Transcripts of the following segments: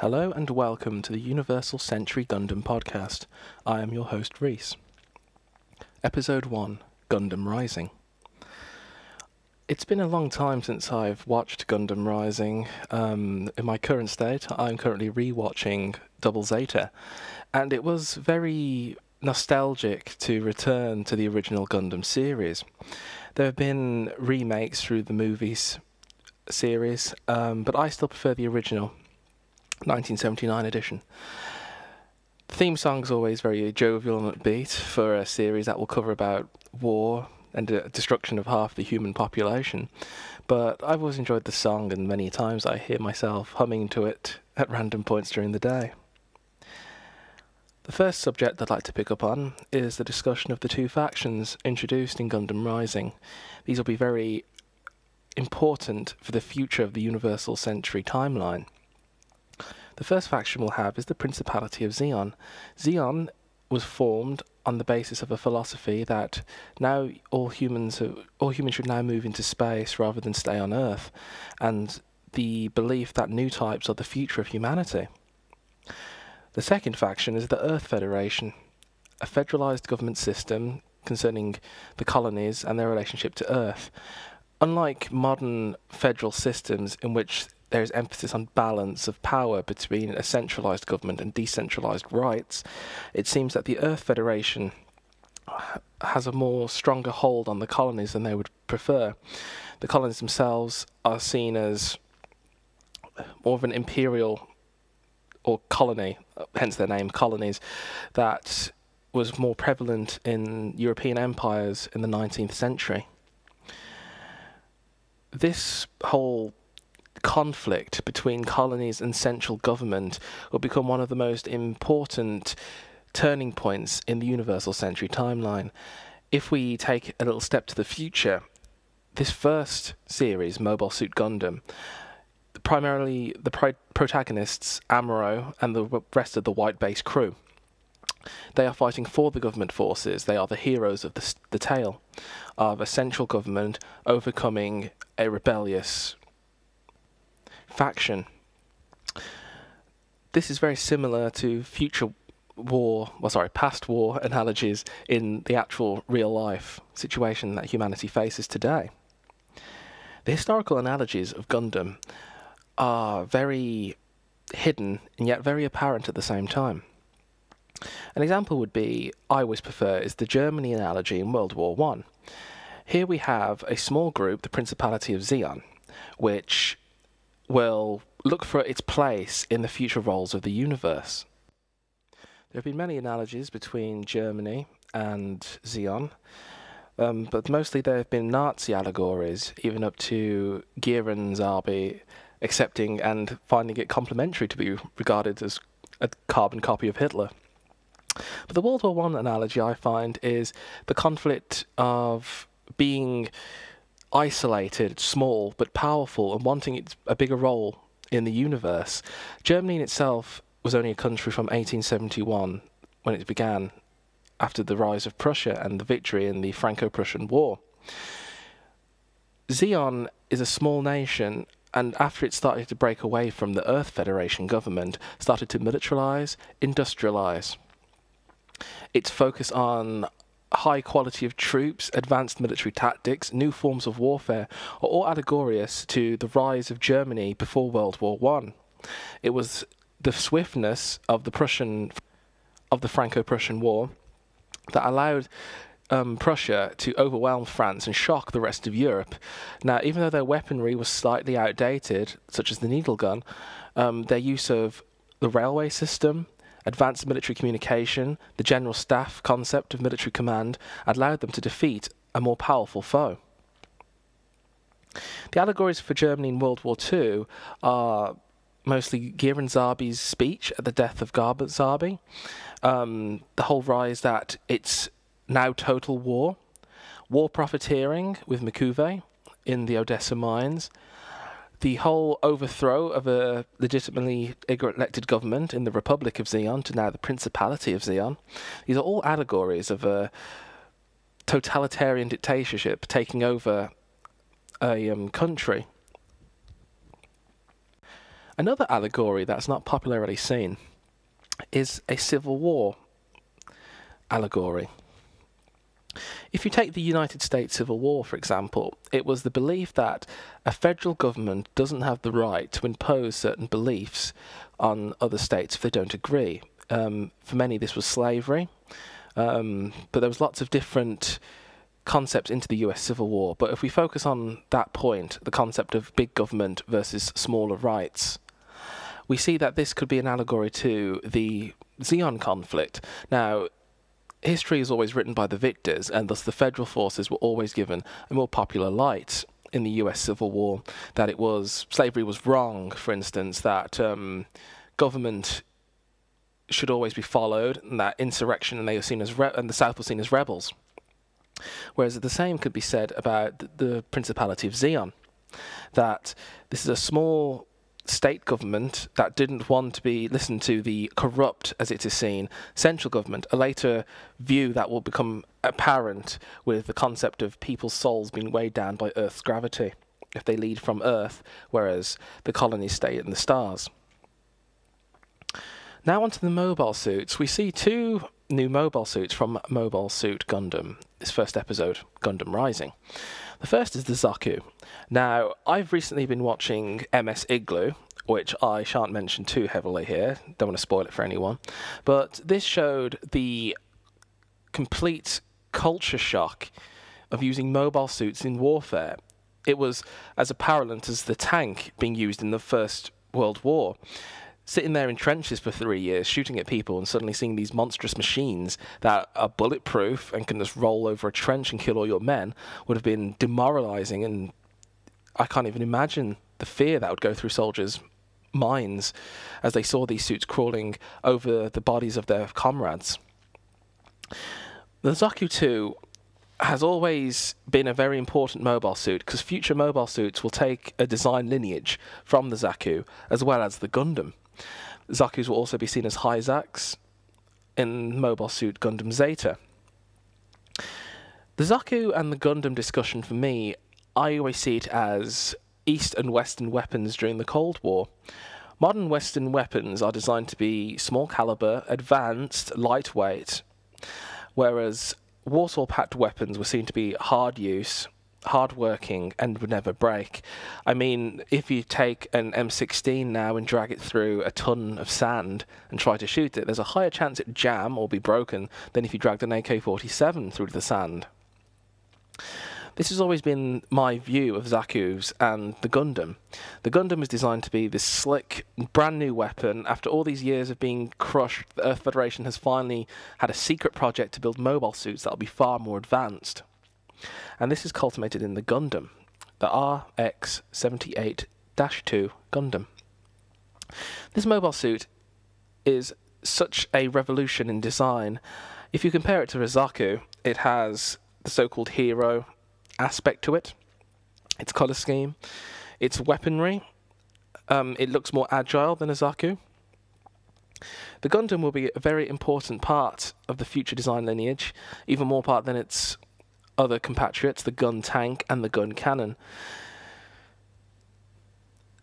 Hello and welcome to the Universal Century Gundam podcast. I am your host, Reese. Episode 1 Gundam Rising. It's been a long time since I've watched Gundam Rising. Um, in my current state, I'm currently rewatching Double Zeta, and it was very nostalgic to return to the original Gundam series. There have been remakes through the movies series, um, but I still prefer the original 1979 edition. The theme song's always very jovial and upbeat for a series that will cover about war and destruction of half the human population. But I've always enjoyed the song, and many times I hear myself humming to it at random points during the day. The first subject I'd like to pick up on is the discussion of the two factions introduced in Gundam Rising. These will be very important for the future of the Universal Century timeline. The first faction we'll have is the Principality of Zeon. Zeon was formed on the basis of a philosophy that now all humans are, all humans should now move into space rather than stay on Earth, and the belief that new types are the future of humanity. The second faction is the Earth Federation, a federalized government system concerning the colonies and their relationship to Earth. Unlike modern federal systems in which there is emphasis on balance of power between a centralized government and decentralized rights, it seems that the Earth Federation has a more stronger hold on the colonies than they would prefer. The colonies themselves are seen as more of an imperial or colony, hence their name, colonies, that was more prevalent in European empires in the 19th century. This whole conflict between colonies and central government will become one of the most important turning points in the Universal Century timeline. If we take a little step to the future, this first series, Mobile Suit Gundam, primarily the pro- protagonists, Amuro, and the rest of the white base crew. They are fighting for the government forces. They are the heroes of the, the tale of a central government overcoming a rebellious faction. This is very similar to future war, well, sorry, past war analogies in the actual real life situation that humanity faces today. The historical analogies of Gundam are very hidden and yet very apparent at the same time. An example would be, I always prefer, is the Germany analogy in World War One. Here we have a small group, the Principality of Zeon, which will look for its place in the future roles of the universe. There have been many analogies between Germany and Zeon, um, but mostly there have been Nazi allegories, even up to Gihren Zabi accepting and finding it complimentary to be regarded as a carbon copy of Hitler. But the World War One analogy I find is the conflict of being isolated, small, but powerful, and wanting a bigger role in the universe. Germany in itself was only a country from 1871 when it began, after the rise of Prussia and the victory in the Franco Prussian War. Zeon is a small nation, and after it started to break away from the Earth Federation government, started to militarize, industrialize. Its focus on high quality of troops, advanced military tactics, new forms of warfare are all allegorious to the rise of Germany before World War One. It was the swiftness of the Prussian of the Franco-Prussian War that allowed um, Prussia to overwhelm France and shock the rest of Europe. Now, even though their weaponry was slightly outdated, such as the needle gun, um, their use of the railway system, advanced military communication, the general staff concept of military command allowed them to defeat a more powerful foe. The allegories for Germany in World War II are mostly Gihren Zabi's speech at the death of Garma Zabi, um, the whole rise that it's now total war, war profiteering with M'Quve in the Odessa mines, the whole overthrow of a legitimately elected government in the Republic of Zeon to now the Principality of Zeon. These are all allegories of a totalitarian dictatorship taking over a um, country. Another allegory that's not popularly seen is a civil war allegory. If you take the United States Civil War, for example, it was the belief that a federal government doesn't have the right to impose certain beliefs on other states if they don't agree. Um, for many, this was slavery, um, but there was lots of different concepts into the US Civil War. But if we focus on that point, the concept of big government versus smaller rights, we see that this could be an allegory to the Zeon conflict. Now, history is always written by the victors, and thus the federal forces were always given a more popular light in the U.S. Civil War. That it was slavery was wrong, for instance, that um, government should always be followed, and that insurrection and they were seen as re- and the South was seen as rebels. Whereas the same could be said about the Principality of Zeon, that this is a small state government that didn't want to be listened to the corrupt, as it is seen, central government, a later view that will become apparent with the concept of people's souls being weighed down by Earth's gravity if they lead from Earth, whereas the colonies stay in the stars. Now onto the mobile suits. We see two new mobile suits from Mobile Suit Gundam, this first episode, Gundam Rising. The first is the Zaku. Now, I've recently been watching MS Igloo, which I shan't mention too heavily here, don't want to spoil it for anyone, but this showed the complete culture shock of using mobile suits in warfare. It was as apparent as the tank being used in the First World War sitting there in trenches for three years, shooting at people, and suddenly seeing these monstrous machines that are bulletproof and can just roll over a trench and kill all your men would have been demoralizing. And I can't even imagine the fear that would go through soldiers' minds as they saw these suits crawling over the bodies of their comrades. The Zaku 2 has always been a very important mobile suit because future mobile suits will take a design lineage from the Zaku as well as the Gundam. Zaku's will also be seen as Hi-Zack in Mobile Suit Gundam Zeta. The Zaku and the Gundam discussion for me, I always see it as East and Western weapons during the Cold War. Modern Western weapons are designed to be small caliber, advanced, lightweight, whereas Warsaw Pact weapons were seen to be hard use, hardworking and would never break. I mean, if you take an M16 now and drag it through a ton of sand and try to shoot it, there's a higher chance it jam or be broken than if you dragged an AK-47 through the sand. This has always been my view of Zaku's and the Gundam. The Gundam is designed to be this slick, brand new weapon. After all these years of being crushed, the Earth Federation has finally had a secret project to build mobile suits that will be far more advanced and this is cultivated in the Gundam, the RX 78 2 Gundam. This mobile suit is such a revolution in design. If you compare it to Zaku, it has the so called hero aspect to it, its colour scheme, its weaponry. Um, it looks more agile than a Zaku. The Gundam will be a very important part of the future design lineage, even more part than its other compatriots, the Guntank and the Guncannon.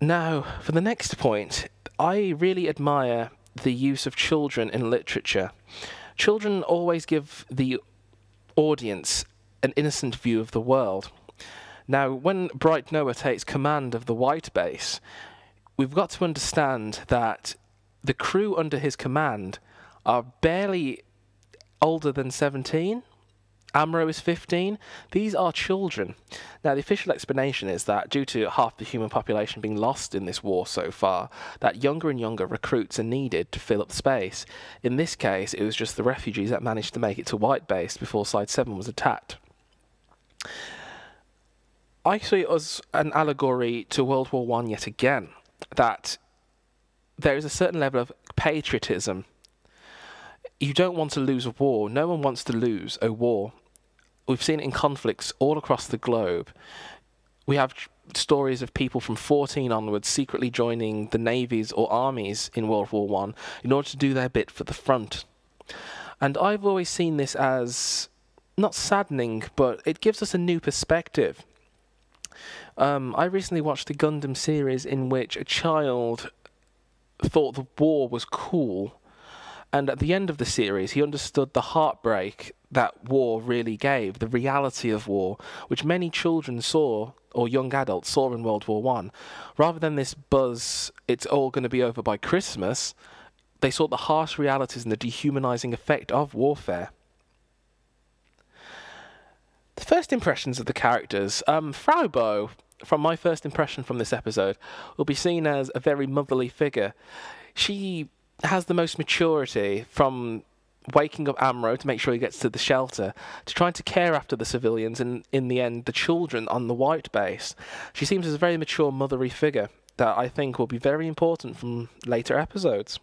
Now, for the next point, I really admire the use of children in literature. Children always give the audience an innocent view of the world. Now, when Bright Noah takes command of the White Base, we've got to understand that the crew under his command are barely older than 17 Amuro is 15. These are children. Now, the official explanation is that due to half the human population being lost in this war so far, that younger and younger recruits are needed to fill up space. In this case, it was just the refugees that managed to make it to White Base before Side 7 was attacked. I see it as an allegory to World War One yet again, that there is a certain level of patriotism you don't want to lose a war. No one wants to lose a war we've seen it in conflicts all across the globe. We have stories of people from 14 onwards secretly joining the navies or armies in World War One in order to do their bit for the front. And I've always seen this as not saddening, but it gives us a new perspective. Um, I recently watched the Gundam series in which a child thought the war was cool. And at the end of the series, he understood the heartbreak that war really gave, the reality of war, which many children saw or young adults saw in World War One. Rather than this buzz, it's all going to be over by Christmas, they saw the harsh realities and the dehumanizing effect of warfare. The first impressions of the characters, um, Frau Bo, from my first impression from this episode, will be seen as a very motherly figure. She has the most maturity from waking up Amuro to make sure he gets to the shelter, to trying to care after the civilians and, in the end, the children on the white base. She seems as a very mature, mothery figure that I think will be very important from later episodes.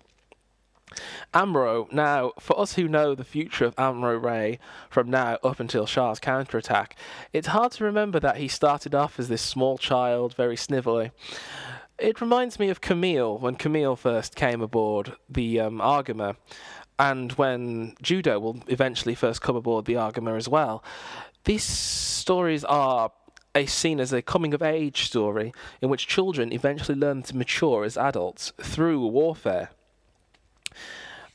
Amuro, now, for us who know the future of Amuro Ray from now up until Char's counterattack, it's hard to remember that he started off as this small child, very snivelly. It reminds me of Kamille when Kamille first came aboard the um, Argama and when Judau will eventually first come aboard the Argama as well. These stories are a seen as a coming of age story in which children eventually learn to mature as adults through warfare.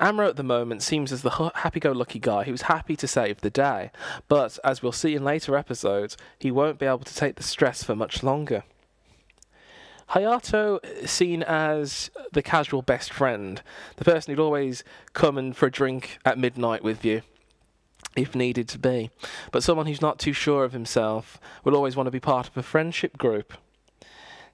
Amuro at the moment seems as the happy go lucky guy who's happy to save the day, but as we'll see in later episodes, he won't be able to take the stress for much longer. Hayato eh, seen as the casual best friend, the person who'd always come in for a drink at midnight with you if needed to be, but someone who's not too sure of himself will always want to be part of a friendship group.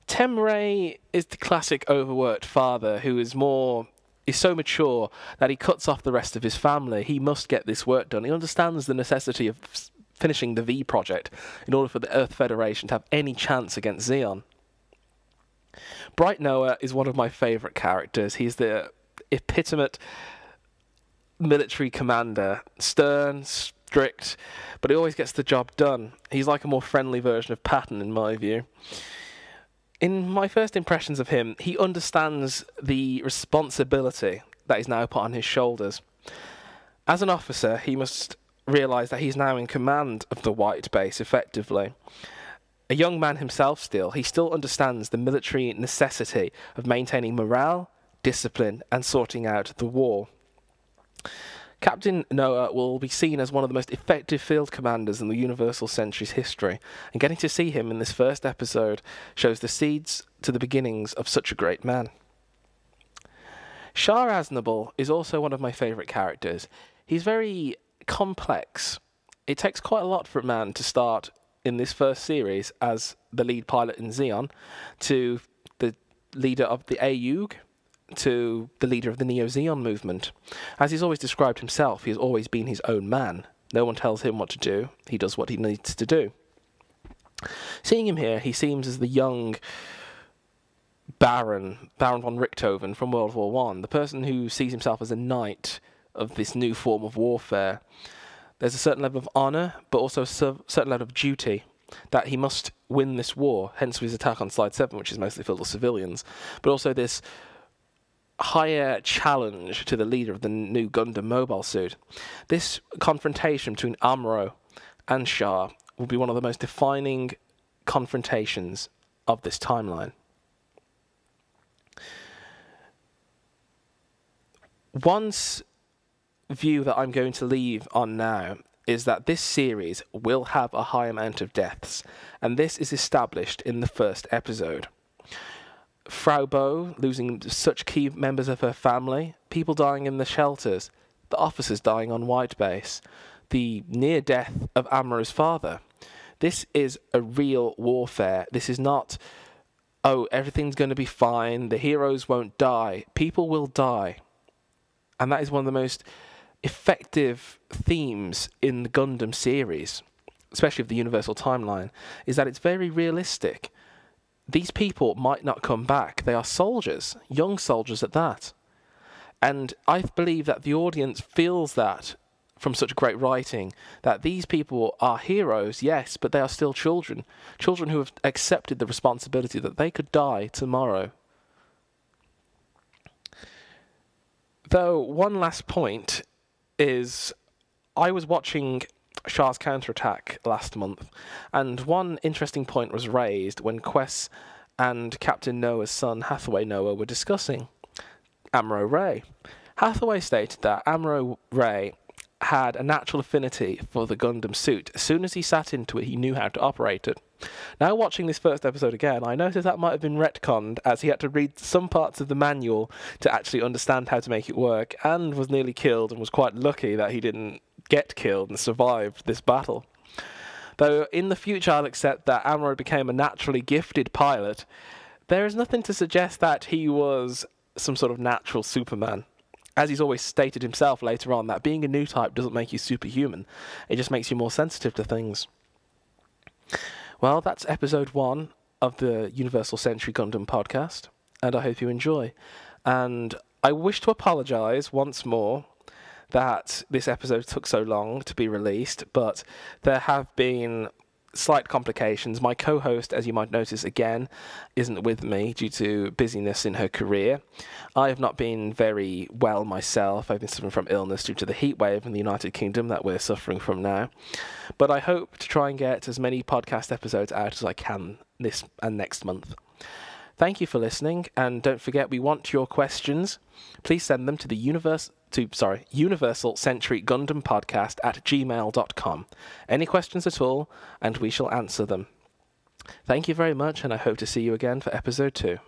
Tem Ray is the classic overworked father who is more is so mature that he cuts off the rest of his family. He must get this work done. He understands the necessity of finishing the V project in order for the Earth Federation to have any chance against Zeon. Bright Noah is one of my favourite characters. He's the epitome military commander, stern, strict, but he always gets the job done. He's like a more friendly version of Patton, in my view. In my first impressions of him, he understands the responsibility that is now put on his shoulders. As an officer, he must realise that he's now in command of the White Base effectively a young man himself still, he still understands the military necessity of maintaining morale, discipline, and sorting out the war. Captain Noah will be seen as one of the most effective field commanders in the Universal Century's history, and getting to see him in this first episode shows the seeds to the beginnings of such a great man. Char Aznable is also one of my favourite characters. He's very complex. It takes quite a lot for a man to start in this first series as the lead pilot in Zeon to the leader of the AEUG to the leader of the Neo Zeon movement. As he's always described himself, he has always been his own man. No one tells him what to do, he does what he needs to do. Seeing him here, he seems as the young Baron, Baron von Richthofen from World War One, the person who sees himself as a knight of this new form of warfare there's a certain level of honour, but also a certain level of duty that he must win this war, hence his attack on Side 7, which is mostly filled with civilians, but also this higher challenge to the leader of the new Gundam mobile suit. This confrontation between Amuro and Char will be one of the most defining confrontations of this timeline. Once view that I'm going to leave on now is that this series will have a high amount of deaths, and this is established in the first episode. Frau Bo losing such key members of her family, people dying in the shelters, the officers dying on White Base, the near death of Amuro's father. This is a real warfare. This is not, oh, everything's going to be fine, the heroes won't die. People will die. And that is one of the most effective themes in the Gundam series, especially of the Universal Timeline, is that it's very realistic. These people might not come back. They are soldiers, young soldiers at that. And I believe that the audience feels that from such great writing that these people are heroes, yes, but they are still children. Children who have accepted the responsibility that they could die tomorrow. Though, one last point is I was watching Char's counterattack last month, and one interesting point was raised when Quess and Captain Noah's son, Hathaway Noah, were discussing Amuro Ray. Hathaway stated that Amuro Ray had a natural affinity for the Gundam suit. As soon as he sat into it, he knew how to operate it. Now, watching this first episode again, I noticed that might have been retconned as he had to read some parts of the manual to actually understand how to make it work, and was nearly killed and was quite lucky that he didn't get killed and survived this battle. Though in the future I'll accept that Amuro became a naturally gifted pilot, there is nothing to suggest that he was some sort of natural Superman as he's always stated himself later on, that being a new type doesn't make you superhuman. It just makes you more sensitive to things. Well, that's episode one of the Universal Century Gundam podcast, and I hope you enjoy. And I wish to apologise once more that this episode took so long to be released, but there have been slight complications. My co host, as you might notice again, isn't with me due to busyness in her career. I have not been very well myself. I've been suffering from illness due to the heat wave in the United Kingdom that we're suffering from now. But I hope to try and get as many podcast episodes out as I can this and next month. Thank you for listening, and don't forget we want your questions. Please send them to the universe to sorry Universal Century Gundam Podcast at gmail.com. Any questions at all, and we shall answer them. Thank you very much, and I hope to see you again for episode two.